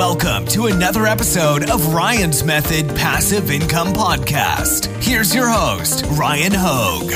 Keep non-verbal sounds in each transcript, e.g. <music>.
Welcome to another episode of Ryan's Method Passive Income Podcast. Here's your host, Ryan Hogue.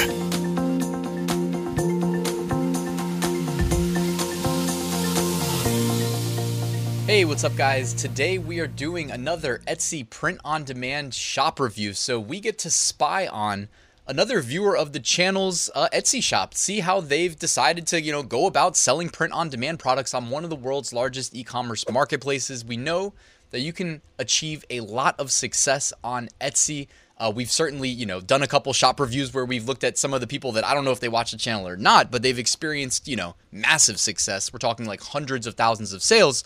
Hey, what's up, guys? Today we are doing another Etsy print on demand shop review. So we get to spy on another viewer of the channel's uh, Etsy shop, see how they've decided to, you know, go about selling print on demand products on one of the world's largest e-commerce marketplaces. We know that you can achieve a lot of success on Etsy. Uh, we've certainly, you know, done a couple shop reviews where we've looked at some of the people that I don't know if they watch the channel or not, but they've experienced, you know, massive success. We're talking like hundreds of thousands of sales.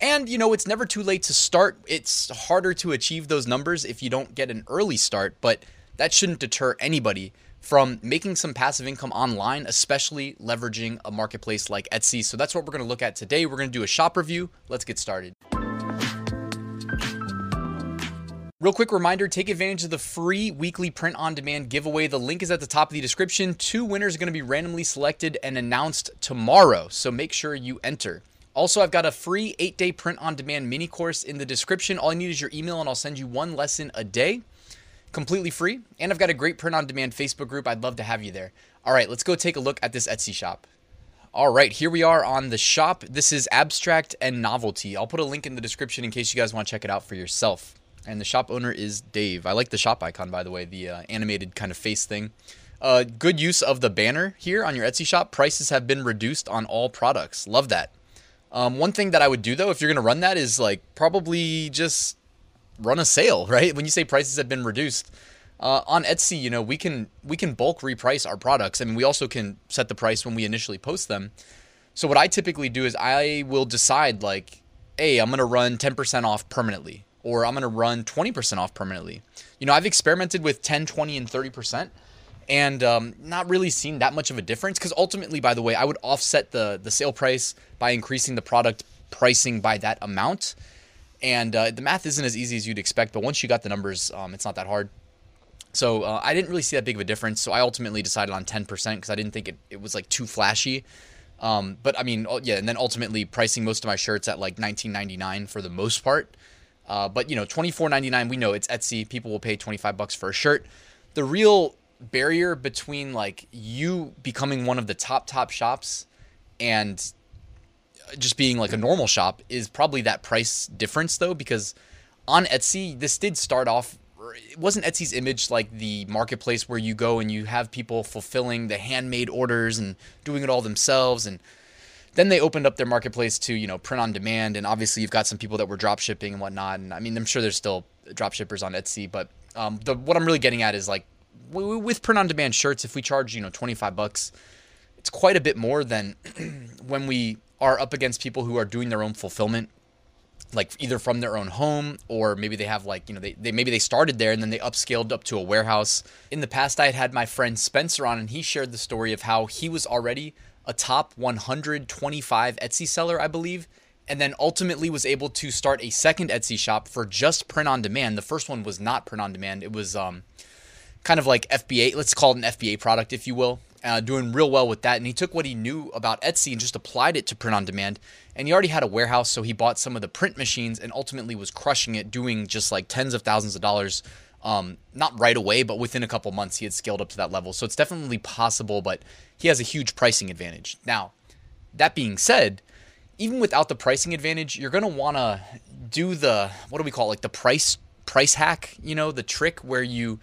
And, you know, it's never too late to start. It's harder to achieve those numbers if you don't get an early start, but that shouldn't deter anybody from making some passive income online, especially leveraging a marketplace like Etsy. So that's what we're going to look at today. We're going to do a shop review. Let's get started. Real quick reminder take advantage of the free weekly print on demand giveaway. The link is at the top of the description. Two winners are going to be randomly selected and announced tomorrow. So make sure you enter. Also, I've got a free eight day print on demand mini course in the description. All I need is your email, and I'll send you one lesson a day completely free. And I've got a great print on demand Facebook group. I'd love to have you there. All right, let's go take a look at this Etsy shop. All right, here we are on the shop. This is Abstract and Novelty. I'll put a link in the description in case you guys want to check it out for yourself. And the shop owner is Dave. I like the shop icon, by the way, the uh, animated kind of face thing. Uh, good use of the banner here on your Etsy shop. Prices have been reduced on all products. Love that. Um, one thing that I would do though, if you're going to run that, is like probably just run a sale, right? When you say prices have been reduced, uh, on Etsy, you know, we can we can bulk reprice our products. I mean, we also can set the price when we initially post them. So what I typically do is I will decide like, hey, I'm gonna run 10% off permanently, or I'm gonna run 20% off permanently. You know, I've experimented with 10, 20, and 30%, and um, not really seen that much of a difference. Because ultimately, by the way, I would offset the the sale price by increasing the product pricing by that amount. And uh, the math isn't as easy as you'd expect, but once you got the numbers, um, it's not that hard. So uh, I didn't really see that big of a difference. So I ultimately decided on 10% because I didn't think it, it was like too flashy. Um, but I mean, yeah, and then ultimately pricing most of my shirts at like 19.99 for the most part. Uh, but you know, 24.99, we know it's Etsy. People will pay 25 bucks for a shirt. The real barrier between like you becoming one of the top top shops and just being like a normal shop is probably that price difference though because on Etsy this did start off it wasn't Etsy's image like the marketplace where you go and you have people fulfilling the handmade orders and doing it all themselves and then they opened up their marketplace to you know print on demand and obviously you've got some people that were drop shipping and whatnot and I mean I'm sure there's still drop shippers on Etsy but um, the what I'm really getting at is like with print on demand shirts if we charge you know 25 bucks it's quite a bit more than <clears throat> when we are up against people who are doing their own fulfillment like either from their own home or maybe they have like you know they, they maybe they started there and then they upscaled up to a warehouse. In the past i had had my friend spencer on and he shared the story of how he was already a top 125 etsy seller i believe and then ultimately was able to start a second etsy shop for just print on demand. The first one was not print on demand. It was um, kind of like fba let's call it an fba product if you will uh, doing real well with that. And he took what he knew about Etsy and just applied it to print on demand. And he already had a warehouse, so he bought some of the print machines and ultimately was crushing it, doing just like tens of thousands of dollars. Um, not right away, but within a couple months, he had scaled up to that level. So it's definitely possible, but he has a huge pricing advantage. Now, that being said, even without the pricing advantage, you're going to want to do the what do we call it? like the price price hack, you know, the trick where you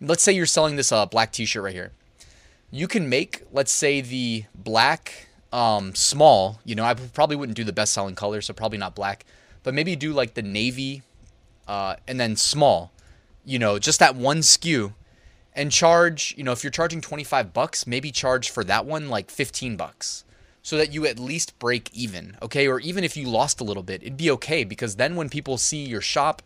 let's say you're selling this uh, black t-shirt right here you can make, let's say, the black um, small. You know, I probably wouldn't do the best selling color, so probably not black, but maybe do like the navy uh, and then small. You know, just that one SKU and charge, you know, if you're charging 25 bucks, maybe charge for that one like 15 bucks so that you at least break even, okay? Or even if you lost a little bit, it'd be okay because then when people see your shop,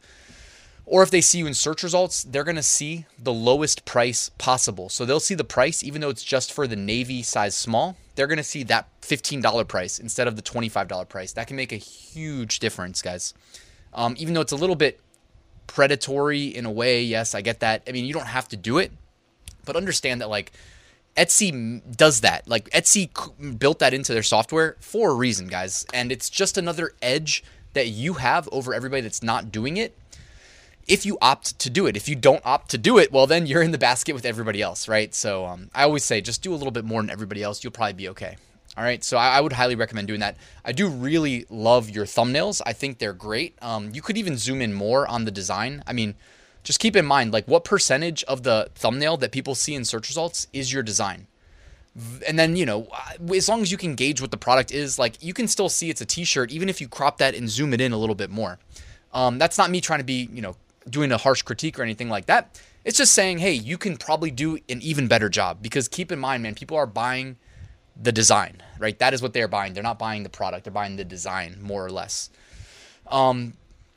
or if they see you in search results, they're going to see the lowest price possible. So they'll see the price, even though it's just for the Navy size small, they're going to see that $15 price instead of the $25 price. That can make a huge difference, guys. Um, even though it's a little bit predatory in a way, yes, I get that. I mean, you don't have to do it, but understand that, like, Etsy does that. Like, Etsy built that into their software for a reason, guys. And it's just another edge that you have over everybody that's not doing it if you opt to do it. If you don't opt to do it, well, then you're in the basket with everybody else, right? So um, I always say just do a little bit more than everybody else. You'll probably be okay. All right, so I, I, would highly recommend doing that. I do really love your thumbnails. I think they're great. Um, you could even zoom in more on the design. I mean, just keep in mind like what percentage of the thumbnail that people see in search results is your design. And then, you know, as long as you can gauge what the product is, like you can still see it's a t-shirt even if you crop that and zoom it in a little bit more. Um, that's not me trying to be, you know, doing a harsh critique or anything like that. It's just saying, hey, you can probably do an even better job because keep in mind, man, people are buying the design, right? That is what they're buying. They're not buying the product, they're buying the design more or less. Um,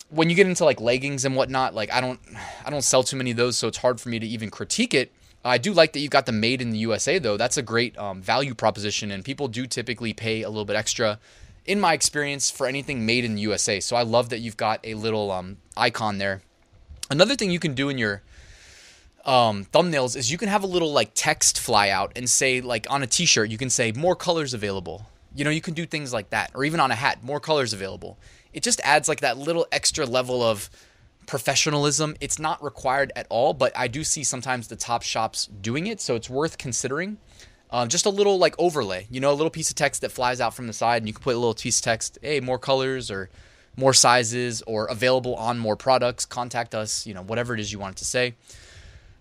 when you get into like leggings and whatnot, like I don't, I don't sell too many of those, so it's hard for me to even critique it. I do like that you've got the made in the USA though. That's a great um, value proposition, and people do typically pay a little bit extra, in my experience, for anything made in the USA. So I love that you've got a little um, icon there Another thing you can do in your um, thumbnails is you can have a little like text fly out and say like on a t-shirt you can say more colors available. You know, you can do things like that or even on a hat, more colors available. It just adds like that little extra level of professionalism. It's not required at all, but I do see sometimes the top shops doing it, so it's worth considering. Um, just a little like overlay, you know, a little piece of text that flies out from the side, and you can put a little piece of text, hey, more colors, or more sizes or available on more products, contact us, you know, whatever it is you want to say.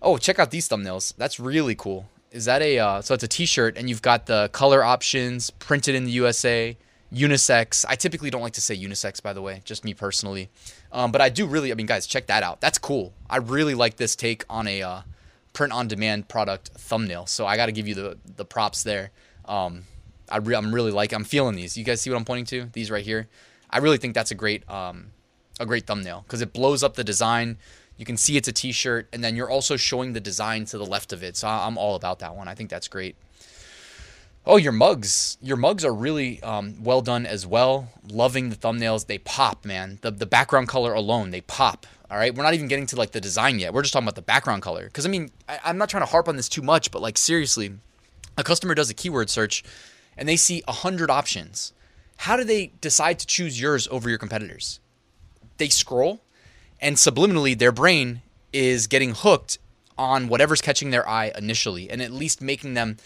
Oh, check out these thumbnails. That's really cool. Is that a uh, so it's a t-shirt and you've got the color options printed in the USA, unisex. I typically don't like to say unisex by the way, just me personally. Um, but I do really, I mean guys, check that out. That's cool. I really like this take on a uh, print on demand product thumbnail. So I got to give you the the props there. Um, I I'm really like I'm feeling these. You guys see what I'm pointing to? These right here. I really think that's a great um, a great thumbnail because it blows up the design. You can see it's a T-shirt, and then you're also showing the design to the left of it. So I'm all about that one. I think that's great. Oh, your mugs. Your mugs are really um, well done as well. Loving the thumbnails. They pop, man. The, the background color alone, they pop. All right. We're not even getting to like the design yet. We're just talking about the background color. Because, I mean, I, I'm not trying to harp on this too much, but like seriously, a customer does a keyword search and they see 100 options how do they decide to choose yours over your competitors? They scroll, and subliminally, their brain is getting hooked on whatever's catching their eye initially, and at least making them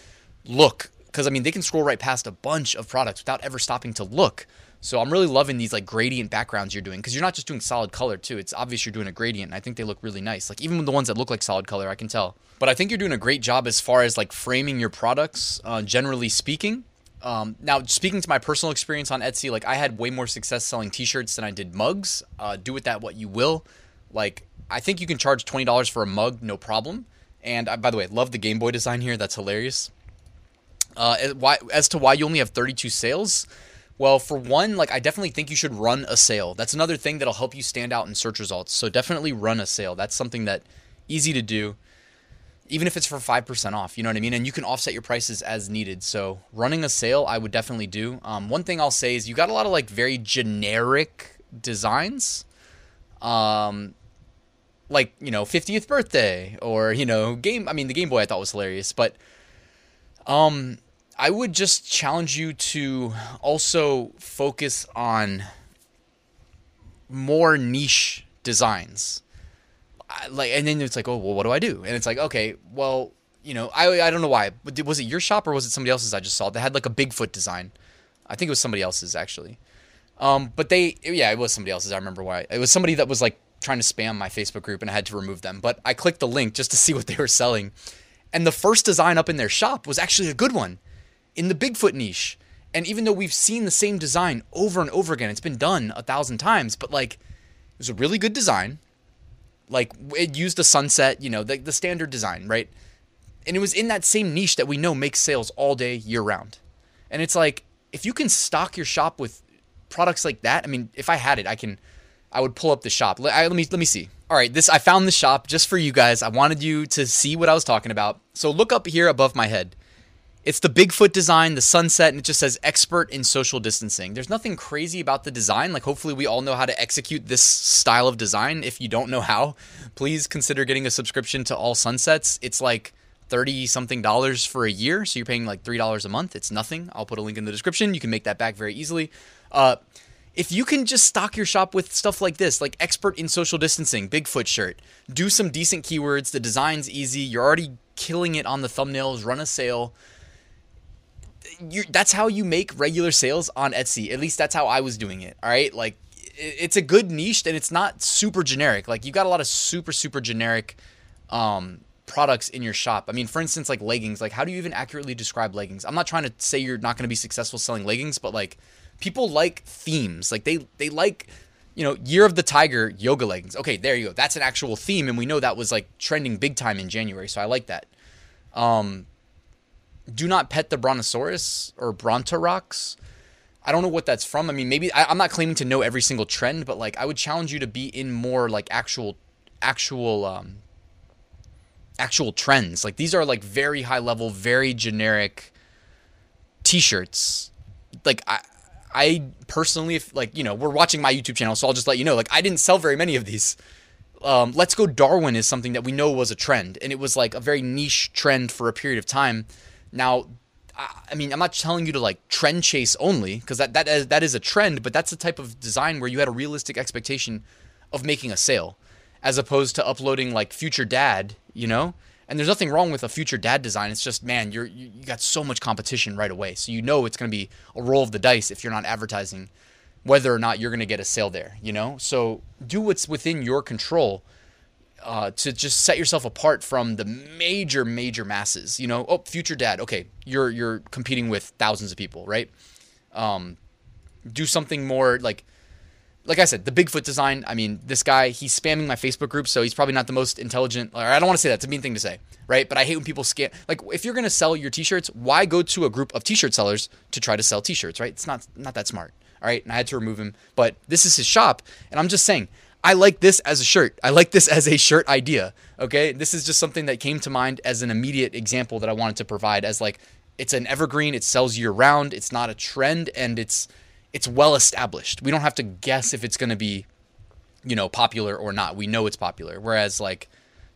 look. Because I mean, they can scroll right past a bunch of products without ever stopping to look. So I'm really loving these like gradient backgrounds you're doing because you're not just doing solid color too. It's obvious you're doing a gradient. And I think they look really nice. Like even the ones that look like solid color, I can tell. But I think you're doing a great job as far as like framing your products, uh, generally speaking. Um, now, speaking to my personal experience on Etsy, like I had way more success selling T-shirts than I did mugs. Uh, do with that what you will. Like I think you can charge twenty dollars for a mug, no problem. And I, by the way, love the Game Boy design here. That's hilarious. Uh, as, why, as to why you only have 32 sales, well, for one, like I definitely think you should run a sale. That's another thing that'll help you stand out in search results. So definitely run a sale. That's something that easy to do even if it's for 5% off, you know what I mean? And you can offset your prices as needed. So running a sale, I would definitely do. Um, one thing I'll say is you got a lot of like very generic designs. Um, like, you know, 50th birthday or, you know, game. I mean, the Game Boy I thought was hilarious, but um, I would just challenge you to also focus on more niche designs like, and then it's like, oh, well, what do I do? And it's like, okay, well, you know, I I don't know why, but was it your shop or was it somebody else's? I just saw that had like a Bigfoot design. I think it was somebody else's actually. Um, but they, yeah, it was somebody else's. I remember why. It was somebody that was like trying to spam my Facebook group, and I had to remove them. But I clicked the link just to see what they were selling, and the first design up in their shop was actually a good one, in the Bigfoot niche. And even though we've seen the same design over and over again, it's been done a thousand times, but like, it was a really good design like it used a sunset, you know, the, the standard design, right? And it was in that same niche that we know makes sales all day, year round. And it's like, if you can stock your shop with products like that, I mean, if I had it, I can, I would pull up the shop. Let, I, let me let me see. All right, this I found the shop just for you guys. I wanted you to see what I was talking about. So look up here above my head. It's the Bigfoot design, the sunset, and it just says expert in social distancing. There's nothing crazy about the design. Like, hopefully, we all know how to execute this style of design. If you don't know how, please consider getting a subscription to all sunsets. It's like 30 something dollars for a year. So you're paying like $3 a month. It's nothing. I'll put a link in the description. You can make that back very easily. Uh, if you can just stock your shop with stuff like this, like expert in social distancing, Bigfoot shirt, do some decent keywords, the design's easy, you're already killing it on the thumbnails, run a sale. You're, that's how you make regular sales on Etsy. At least that's how I was doing it. All right. Like it's a good niche and it's not super generic. Like you got a lot of super, super generic um, products in your shop. I mean, for instance, like leggings. Like how do you even accurately describe leggings? I'm not trying to say you're not going to be successful selling leggings, but like people like themes. Like they they like you know, Year of the Tiger yoga leggings. Okay, there you go. That's an actual theme, and we know that was like trending big time in January. So I like that. Um, do not pet the brontosaurus or brontosaurus. I don't know what that's from. I mean, maybe I, am not claiming to know every single trend, but like I would challenge you to be in more like actual, actual, um, actual trends. Like these are like very high level, very generic T-shirts. Like I, I personally, if like you know, we're watching my YouTube channel, so I'll just let you know. Like I didn't sell very many of these. Um, Let's Go Darwin is something that we know was a trend, and it was like a very niche trend for a period of time. Now, I mean, I'm not telling you to like trend chase only because that that is, that is a trend, but that's the type of design where you had a realistic expectation of making a sale, as opposed to uploading like Future Dad, you know. And there's nothing wrong with a future dad design. It's just, man, you're you got so much competition right away. So you know it's going to be a roll of the dice if you're not advertising whether or not you're going to get a sale there, you know? So do what's within your control uh, to just set yourself apart from the major, major masses. You know, oh, future dad. Okay, you're you're competing with thousands of people, right? Um, do something more like like I said, the Bigfoot design. I mean, this guy, he's spamming my Facebook group, so he's probably not the most intelligent. Or I don't want to say that; it's a mean thing to say, right? But I hate when people scam. Like, if you're gonna sell your T-shirts, why go to a group of T-shirt sellers to try to sell T-shirts, right? It's not not that smart. All right, and I had to remove him. But this is his shop, and I'm just saying, I like this as a shirt. I like this as a shirt idea. Okay, this is just something that came to mind as an immediate example that I wanted to provide as like it's an evergreen. It sells year round. It's not a trend, and it's it's well established. We don't have to guess if it's going to be, you know, popular or not. We know it's popular. Whereas like,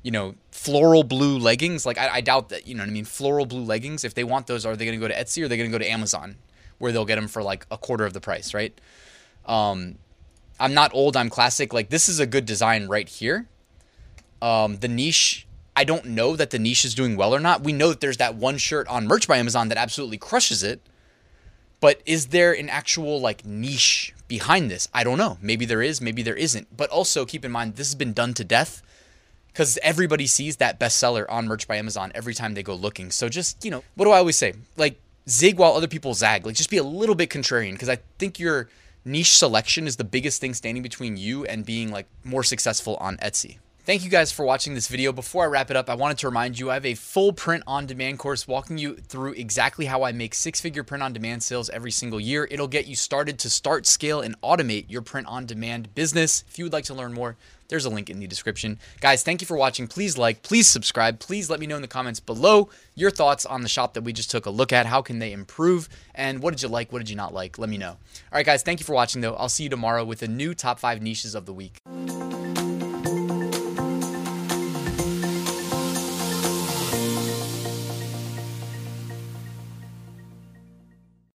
you know, floral blue leggings, like I, I doubt that, you know what I mean? Floral blue leggings, if they want those, are they going to go to Etsy or are they going to go to Amazon where they'll get them for like a quarter of the price, right? Um, I'm not old, I'm classic. Like this is a good design right here. Um, the niche, I don't know that the niche is doing well or not. We know that there's that one shirt on Merch by Amazon that absolutely crushes it but is there an actual like niche behind this? I don't know. Maybe there is, maybe there isn't. But also keep in mind this has been done to death because everybody sees that bestseller on Merch by Amazon every time they go looking. So just, you know, what do I always say? Like zig while other people zag. Like just be a little bit contrarian because I think your niche selection is the biggest thing standing between you and being like more successful on Etsy. Thank you guys for watching this video. Before I wrap it up, I wanted to remind you I have a full print on demand course walking you through exactly how I make six figure print on demand sales every single year. It'll get you started to start, scale, and automate your print on demand business. If you would like to learn more, there's a link in the description. Guys, thank you for watching. Please like, please subscribe. Please let me know in the comments below your thoughts on the shop that we just took a look at. How can they improve? And what did you like? What did you not like? Let me know. All right, guys, thank you for watching, though. I'll see you tomorrow with the new top five niches of the week.